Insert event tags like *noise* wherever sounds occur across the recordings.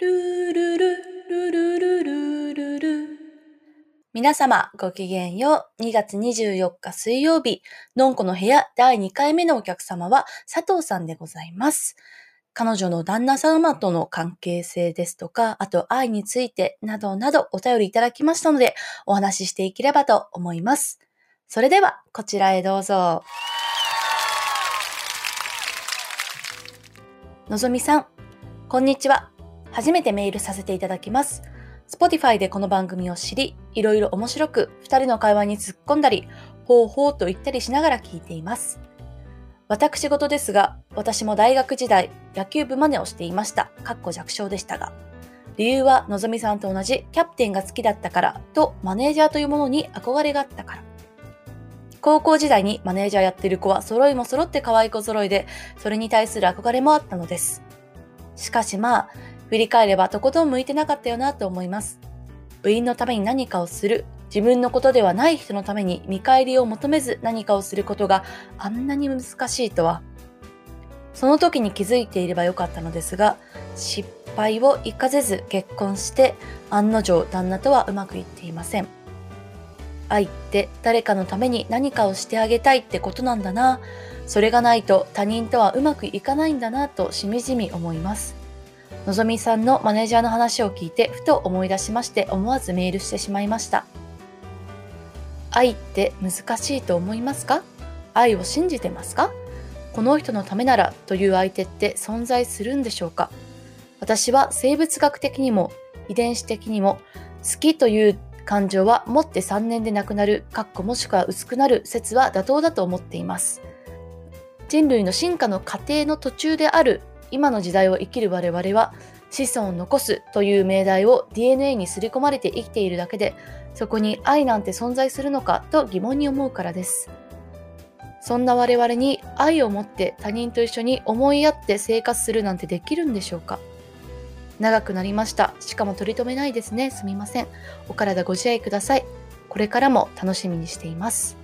ルルルルルルルルル皆様ごきげんよう。2月24日水曜日、のんこの部屋第2回目のお客様は佐藤さんでございます。彼女の旦那様との関係性ですとか、あと愛についてなどなどお便りいただきましたので、お話ししていければと思います。それでは、こちらへどうぞ。のぞみさん、こんにちは。初めてメールさせていただきます。Spotify でこの番組を知り、いろいろ面白く、二人の会話に突っ込んだり、ほうほうと言ったりしながら聞いています。私事ですが、私も大学時代、野球部真似をしていました。かっこ弱小でしたが。理由は、のぞみさんと同じキャプテンが好きだったからと、マネージャーというものに憧れがあったから。高校時代にマネージャーやってる子は揃いも揃って可愛い子揃いで、それに対する憧れもあったのです。しかしまあ、振り返ればとことん向いてなかったよなと思います。部員のために何かをする、自分のことではない人のために見返りを求めず何かをすることがあんなに難しいとは。その時に気づいていればよかったのですが、失敗を生かせず結婚して案の定旦那とはうまくいっていません。愛って誰かのために何かをしてあげたいってことなんだな。それがないと他人とはうまくいかないんだなとしみじみ思います。のぞみさんのマネージャーの話を聞いてふと思い出しまして思わずメールしてしまいました。愛って難しいと思いますか？愛を信じてますか？この人のためならという相手って存在するんでしょうか？私は生物学的にも遺伝子的にも好きという感情は持って3年でなくなる、かっこもしくは薄くなる説は妥当だと思っています。人類の進化の過程の途中である今の時代を生きる我々は子孫を残すという命題を DNA に刷り込まれて生きているだけでそこに愛なんて存在するのかと疑問に思うからです。そんな我々に愛を持って他人と一緒に思い合って生活するなんてできるんでしょうか？長くなりました。しかも取り留めないですね。すみません。お体ご自愛ください。これからも楽しみにしています。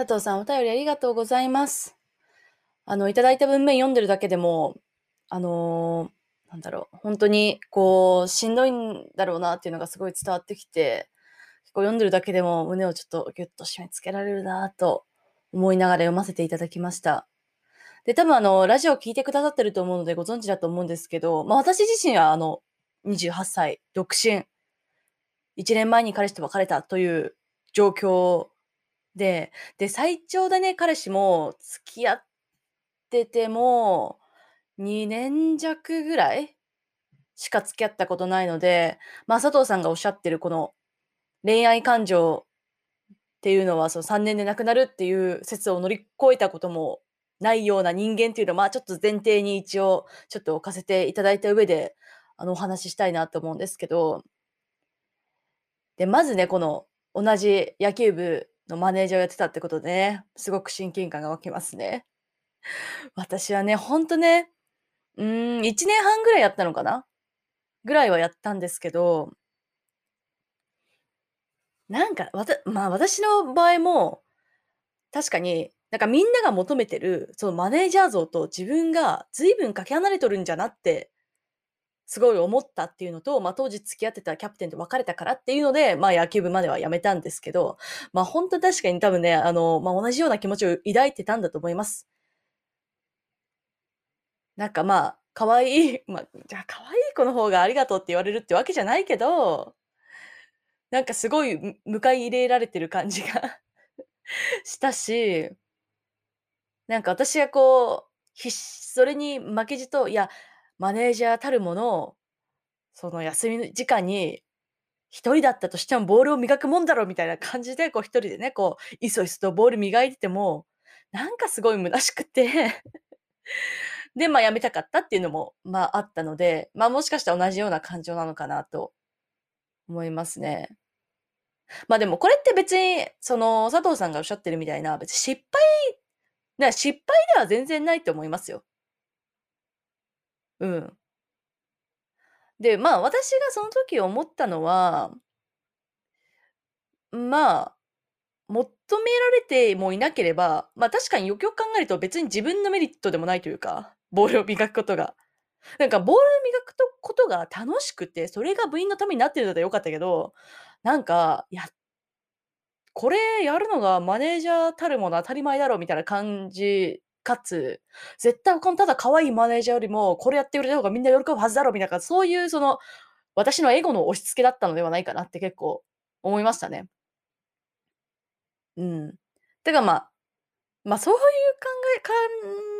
佐藤さん、お便りありがとうございます。あの、いただいた文面読んでるだけでも、あのーなんだろう、本当に、こう、しんどいんだろうなっていうのがすごい伝わってきて、結構読んでるだけでも胸をちょっとギュッと締め付けられるなと思いながら読ませていただきました。で、多分あの、ラジオを聞いてくださってると思うのでご存知だと思うんですけど、まあ私自身はあの、28歳、独身、1年前に彼氏と別れたという状況で、で、最長でね、彼氏も付き合ってても、2年弱ぐらいしか付き合ったことないので、まあ佐藤さんがおっしゃってるこの恋愛感情っていうのはその3年で亡くなるっていう説を乗り越えたこともないような人間っていうのをまあちょっと前提に一応ちょっと置かせていただいた上であのお話ししたいなと思うんですけど、で、まずね、この同じ野球部のマネージャーをやってたってことでね、すごく親近感が湧きますね。*laughs* 私はね、ほんとね、うーん、1年半ぐらいやったのかなぐらいはやったんですけど、なんか、わたまあ私の場合も、確かに、なんかみんなが求めてる、そのマネージャー像と自分が随分かけ離れとるんじゃなって、すごい思ったっていうのと、まあ当時付き合ってたキャプテンと別れたからっていうので、まあ野球部までは辞めたんですけど、まあ本当確かに多分ね、あの、まあ同じような気持ちを抱いてたんだと思います。なんかまあ、可愛い、まあ、じゃあ可愛い子の方がありがとうって言われるってわけじゃないけど、なんかすごい迎え入れられてる感じが *laughs* したし、なんか私がこう、必死それに負けじと、いや、マネージャーたるもの、その休み時間に一人だったとしてもボールを磨くもんだろうみたいな感じで、*laughs* こう一人でね、こう、いそいそとボール磨いてても、なんかすごい虚しくて *laughs* で、まあ辞めたかったっていうのも、まああったので、まあもしかしたら同じような感情なのかなと思いますね。まあでもこれって別に、その佐藤さんがおっしゃってるみたいな、別に失敗、失敗では全然ないと思いますよ。うん。で、まあ私がその時思ったのは、まあ、求められてもいなければ、まあ確かによくよく考えると別に自分のメリットでもないというか、ボールを磨くことが。なんかボール磨くことが楽しくて、それが部員のためになってるんだったらよかったけど、なんか、いや、これやるのがマネージャーたるもの当たり前だろうみたいな感じかつ、絶対このただ可愛いマネージャーよりも、これやってくれた方がみんな喜ぶはずだろみたいな、そういうその、私のエゴの押し付けだったのではないかなって結構思いましたね。うん。てかまあ、まあそういう考え、感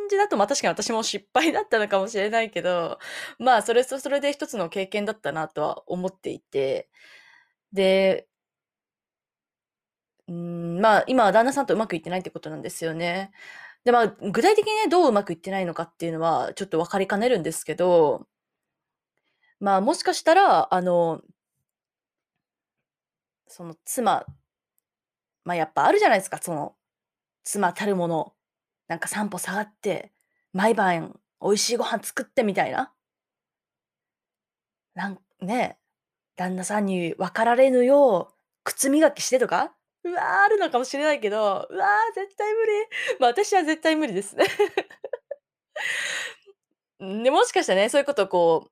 じだと、まあ確かに私も失敗だったのかもしれないけど、まあそれとそれで一つの経験だったなとは思っていて、で、うん、まあ今は旦那さんとうまくいってないってことなんですよね。で、まあ具体的にね、どううまくいってないのかっていうのはちょっと分かりかねるんですけど、まあもしかしたら、あのその妻まあ、やっぱあるじゃないですか、その、妻たるもの、なんか散歩下がって、毎晩美味しいご飯作ってみたいな。なんね、旦那さんに分かられぬよう、靴磨きしてとか、うわ、あるのかもしれないけど、うわ、絶対無理。*laughs* ま、私は絶対無理ですね。*laughs* で、もしかしたらね、そういうことをこ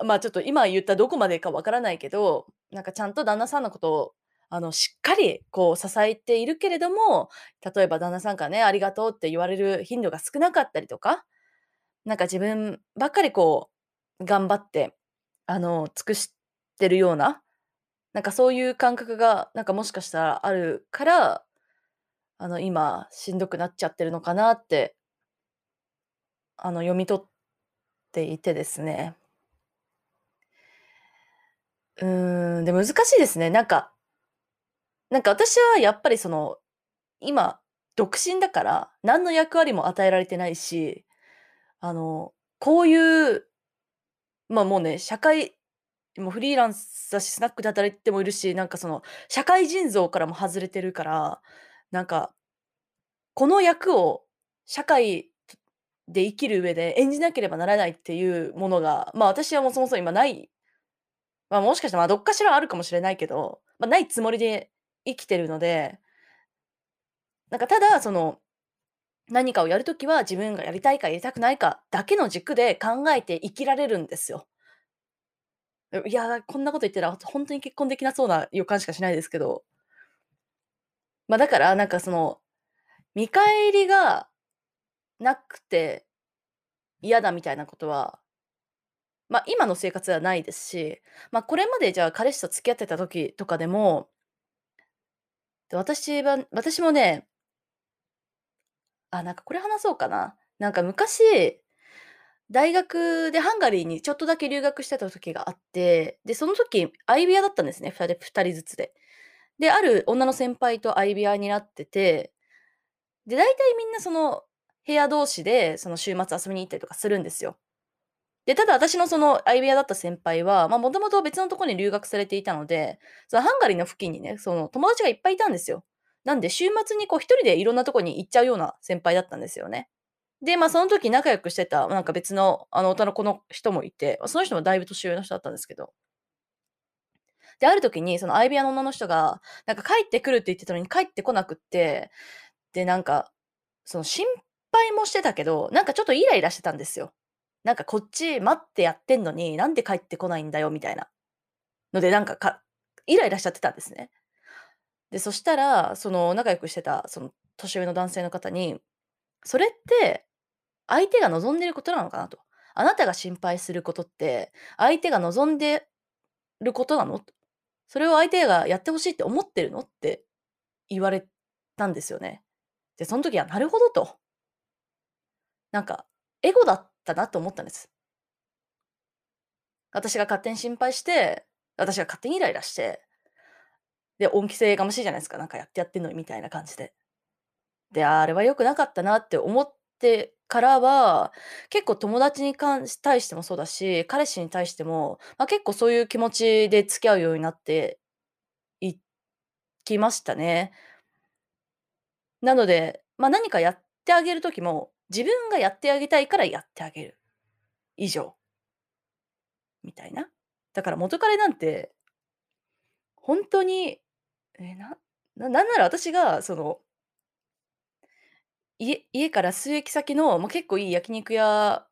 う、まあ、ちょっと今言ったどこまでか分からないけど、なんかちゃんと旦那さんのことをあの、しっかりこう支えているけれども、例えば旦那さんからね、ありがとうって言われる頻度が少なかったりとか、なんか自分ばっかりこう頑張って、あの、尽くしてるような、なんかそういう感覚が、なんかもしかしたらあるから、あの、今しんどくなっちゃってるのかなってあの、読み取っていてですね。うん、で、難しいですね。なんかなんか私はやっぱりその、今、独身だから、何の役割も与えられてないし、あの、こういう、まあ、もうね、社会もうフリーランスだし、スナックで働いてもいるし、なんかその、社会人像からも外れてるから、なんか、この役を社会で生きる上で演じなければならないっていうものが、ま、私はもうそもそも今ない。ま、もしかしたら、ま、どっかしらあるかもしれないけど、ま、ないつもりで生きてるのでなんかただ、その、何かをやるときは自分がやりたいかやりたくないかだけの軸で考えて生きられるんですよ。いや、こんなこと言ったらほんとに結婚できなそうな予感しかしないですけど。まあ、だから、なんかその、見返りがなくて嫌だみたいなことはまあ、今の生活ではないですし、まあ、これまでじゃあ彼氏と付き合ってた時とかでも、私は私もねあ、なんかこれ話そうかな。なんか昔、大学でハンガリーにちょっとだけ留学してた時があって、で、その時相部屋だったんですね、2人2人ずつで。で、ある女の先輩と相部屋になってて、で、大体みんなその部屋同士で、その週末遊びに行ったりとかするんですよ。で、ただ私のその相部屋だった先輩は、もともと別のところに留学されていたので、そのハンガリーの付近にね、その友達がいっぱいいたんですよ。なんで週末にこう一人でいろんなとこに行っちゃうような先輩だったんですよね。で、まあ、その時仲良くしてた、なんか別のあの女の子の人もいて、その人もだいぶ年上の人だったんですけど。で、ある時にその相部屋の女の人が、なんか帰ってくるって言ってたのに帰ってこなくって、で、なんか、その心配もしてたけど、なんかちょっとイライラしてたんですよ。なんかこっち待ってやってんのに、なんで帰ってこないんだよみたいな。ので、なんかかイライラしちゃってたんですね。で、そしたら、その仲良くしてた、その年上の男性の方に、それって、相手が望んでることなのかなと。あなたが心配することって、相手が望んでることなの？それを相手がやって欲しいって思ってるの？って言われたんですよね。で、その時はなるほどと。なんか、エゴだったなと思ったんです。私が勝手に心配して、私が勝手にイライラして、で、恩着せがましいじゃないですか、なんかやってやってんのにみたいな感じで。で、あれは良くなかったなって思ってからは、結構友達に関し対してもそうだし、彼氏に対しても、ま、結構そういう気持ちで付き合うようになっていきましたね。なので、ま、何かやってあげる時も、自分がやってあげたいからやってあげる。以上。みたいな。だから元彼なんて、ほんとに、え、なななんなら私がその家家から数駅先の、ま、結構いい焼肉屋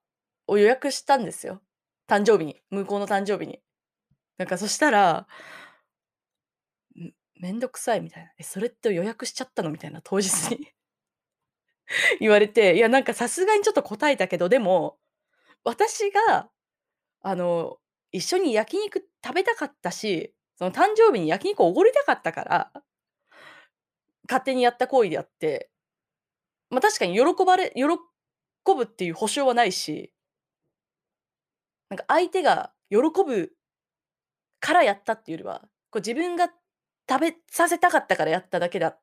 を予約したんですよ。誕生日に、向こうの誕生日に。なんかそしたらん、めんどくさいみたいな。え、それって予約しちゃったの？みたいな、当日に *laughs* 言われて、いやなんかさすがにちょっと答えたけど、でも、私が、あの、一緒に焼肉食べたかったし、その誕生日に焼肉おごりたかったから勝手にやった行為であって、ま、確かに喜ばれ喜ぶっていう保証はないしなんか相手が喜ぶからやったっていうよりは、こう自分が食べさせたかったからやっただけだっ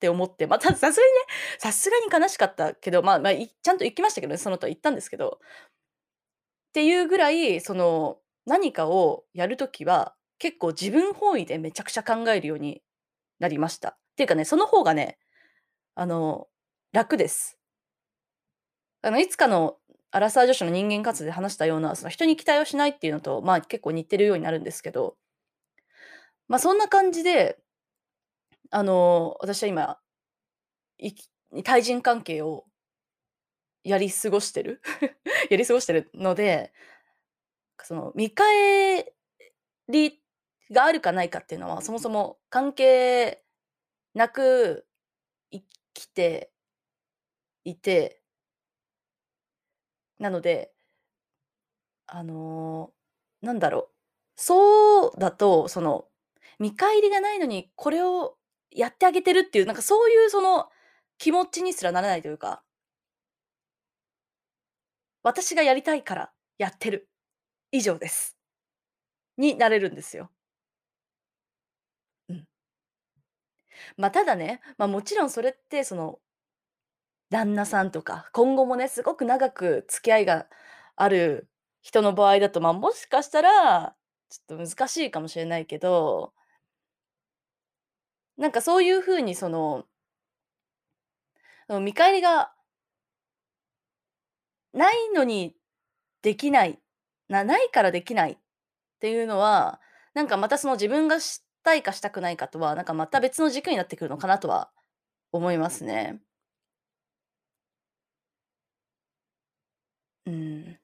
て思って、ま、たさすがにね、さすがに悲しかったけど、まま、いちゃんと行きましたけどね、その後言ったんですけど。っていうぐらい、その、何かをやる時は、結構自分本位でめちゃくちゃ考えるようになりました。っていうかね、その方がね、あの、楽です。あの、いつかのアラサー女子の人間活動で話したような、その人に期待をしないっていうのと、まあ、結構似てるようになるんですけど、まあ、そんな感じで、あの、私は今、い対人関係をやり過ごしてる？*laughs* やり過ごしてるので、その見返りがあるかないかっていうのは、そもそも関係なく生きていてなのであの、なんだろう、そうだと、その、見返りがないのに、これをやってあげてるっていう、なんかそういうその気持ちにすらならないというか私がやりたいからやってる、以上です。になれるんですよ。うん。ま、ただね、まあ、もちろんそれってその旦那さんとか、今後もね、すごく長く付き合いがある人の場合だと、まあ、もしかしたら、ちょっと難しいかもしれないけどなんかそういう風にそのあの見返りがないのにできない、なないからできないっていうのは、なんかまたその自分がしたいかしたくないかとは、なんかまた別の軸になってくるのかなとは思いますね。うん。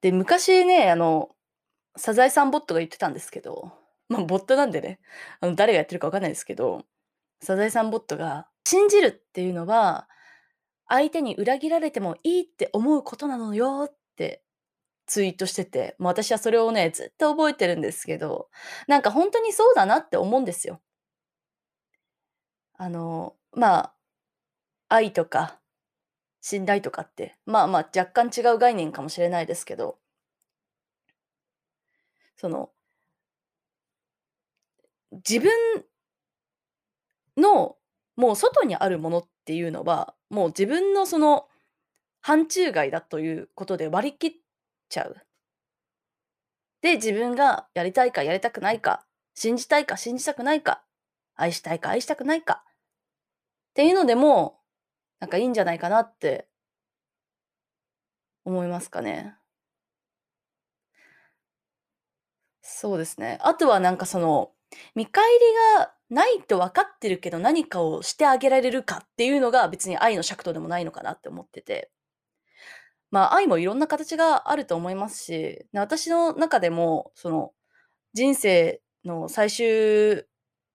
で、昔ね、あの、サザエさんボットが言ってたんですけど、*laughs* まあ、ボットなんでね、あの、誰がやってるかわかんないですけど、サザエさんボットが、信じるっていうのは、相手に裏切られてもいいって思うことなのよってツイートしてて、もう私はそれをね、ずっと覚えてるんですけど、なんかほんとにそうだなって思うんですよ。あの、まあ、愛とか信頼とかって、まあまあ、若干違う概念かもしれないですけどその自分の、もう外にあるものっていうのは、もう自分のその範疇外だということで割り切っちゃう。で、自分がやりたいかやりたくないか、信じたいか信じたくないか、愛したいか愛したくないかっていうのでも、なんかいいんじゃないかなって思いますかね。そうですね。あとはなんかその、見返りがないと分かってるけど、何かをしてあげられるかっていうのが、別に愛の尺度でもないのかなって思ってて。まあ、愛もいろんな形があると思いますし、私の中でも、その、人生の最終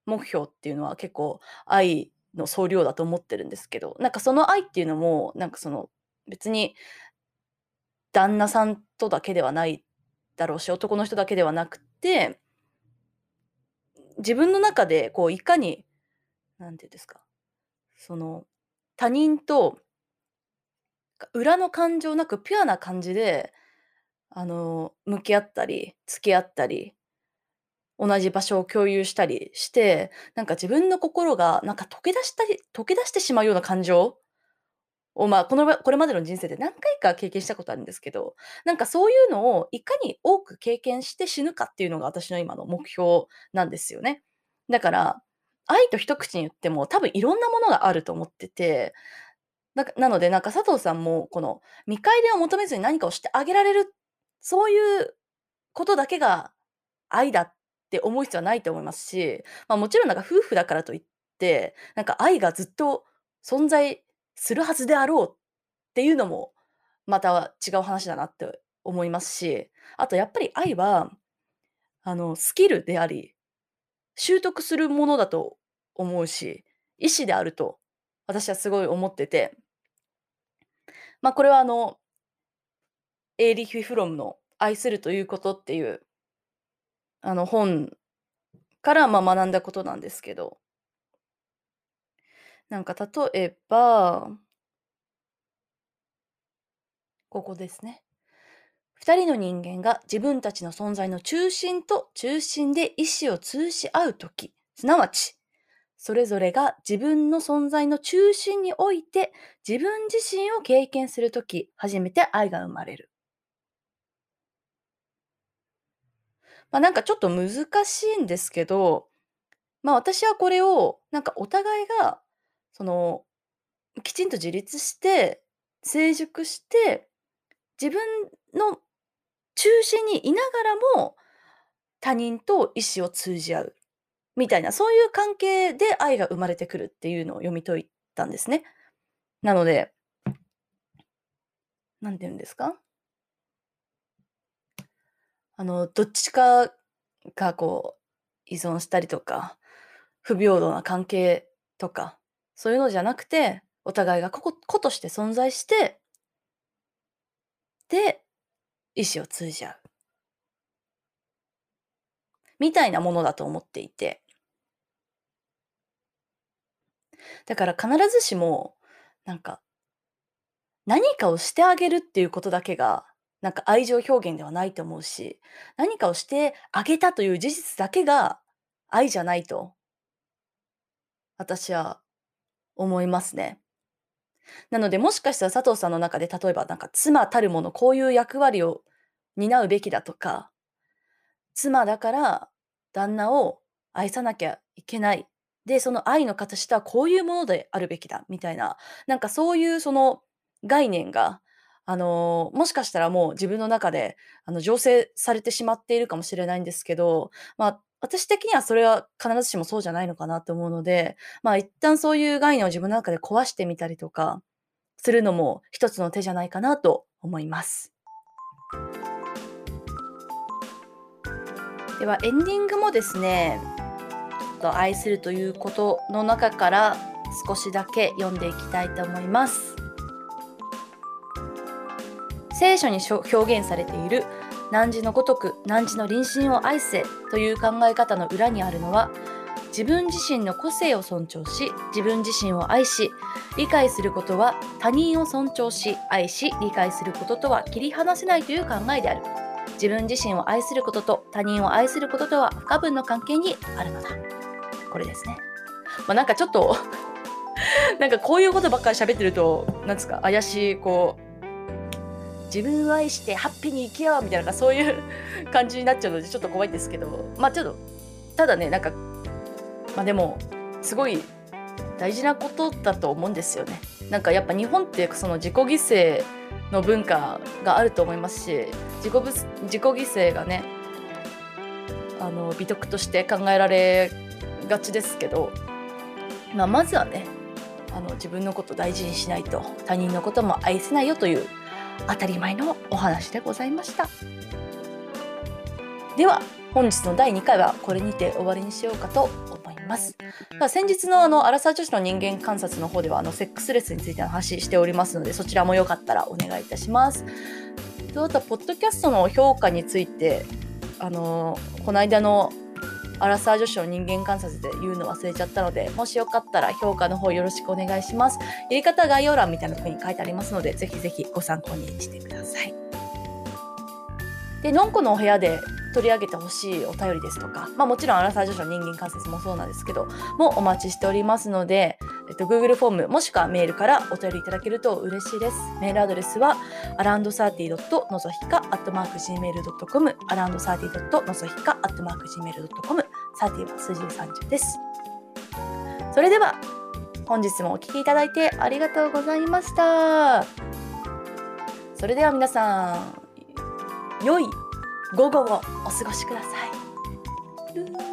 目標っていうのは結構愛の総量だと思ってるんですけど、なんかその愛っていうのも、なんかその、別に旦那さんとだけではないだろうし、男の人だけではなくて自分の中でこういかに、なんて言うんですか、その、他人と裏の感情なくピュアな感じで、あの、向き合ったり、付き合ったり、同じ場所を共有したりして、なんか自分の心がなんか溶け出したり溶け出してしまうような感情を、まあ、このこれまでの人生で何回か経験したことあるんですけど、なんかそういうのをいかに多く経験して死ぬかっていうのが私の今の目標なんですよね。だから、愛と一口に言っても多分いろんなものがあると思ってて、ななのでなんか佐藤さんもこの見返りを求めずに何かをしてあげられる、そういうことだけが愛だっって思う必要はないと思いますし、まあ、もちろんなんか夫婦だからといってなんか愛がずっと存在するはずであろうっていうのもまた違う話だなって思いますしあとやっぱり愛はあのスキルであり習得するものだと思うし意思であると私はすごい思ってて。まあこれはあのエーリヒ・フロムの「愛するということ」っていうあの本からまあ学んだことなんですけどなんか例えばここですね。二人の人間が自分たちの存在の中心と中心で意思を通し合うとき、すなわち、それぞれが自分の存在の中心において自分自身を経験するとき、初めて愛が生まれる。まなんかちょっと難しいんですけど、まあ私はこれをなんかお互いがそのきちんと自立して成熟して自分の中心にいながらも他人と意思を通じ合うみたいなそういう関係で愛が生まれてくるっていうのを読み解いたんですね。なので、なんて言うんですか？あの、どっちかがこう依存したりとか、不平等な関係とか、そういうのじゃなくて、お互いが個個として存在して、で、意思を通じ合う。みたいなものだと思っていて。だから必ずしも、なんか、何かをしてあげるっていうことだけが、なんか愛情表現ではないと思うし、何かをしてあげたという事実だけが愛じゃないと、私は思いますね。なので、もしかしたら佐藤さんの中で、例えばなんか妻たるもの、こういう役割を担うべきだとか、妻だから旦那を愛さなきゃいけない。で、その愛の形とはこういうものであるべきだ、みたいな、なんかそういうその概念が、あのもしかしたらもう自分の中で、あの、醸成されてしまっているかもしれないんですけど、まあ、私的にはそれは必ずしもそうじゃないのかなと思うので、まあ一旦そういう概念を自分の中で壊してみたりとかするのも一つの手じゃないかなと思います。ではエンディングもですね、と愛するということの中から少しだけ読んでいきたいと思います。聖書に表現されている汝のごとく汝の隣人を愛せという考え方の裏にあるのは自分自身の個性を尊重し自分自身を愛し理解することは他人を尊重し愛し理解することとは切り離せないという考えである。自分自身を愛することと他人を愛することとは不可分の関係にあるのだ。これですね、まあ、なんかちょっと *laughs* なんかこういうことばっかり喋ってるとなんですか怪しいこう自分を愛してハッピーに生きようみたいなそういう感じになっちゃうのでちょっと怖いんですけどまあちょっとただねなんかまあでもすごい大事なことだと思うんですよね。なんかやっぱ日本ってその自己犠牲の文化があると思いますし自己自己犠牲がねあの美徳として考えられがちですけど、まあ、まずはねあの自分のこと大事にしないと他人のことも愛せないよという当たり前のお話でございました。では本日の第2回はこれにて終わりにしようかと思います。先日のあのアラサー女子の人間観察の方ではあのセックスレスについての話しておりますのでそちらもよかったらお願いいたします。あとはポッドキャストの評価についてあのこの間のアラサー女子の人間観察で言うの忘れちゃったので、もしよかったら評価の方よろしくお願いします。やり方概要欄みたいな風に書いてありますので、ぜひぜひご参考にしてください。で、のんこのお部屋で取り上げてほしいお便りですとか、まあもちろんアラサー女子の人間観察もそうなんですけど、もお待ちしておりますので、えっと、Google フォームもしくはメールからお便りいただけると嬉しいです。メールアドレスは around30. のぞひか gmail.com around30. のぞひか gmail.com 30は数字30です。それでは本日もお聴きいただいてありがとうございました。それでは皆さん、良い午後をお過ごしください。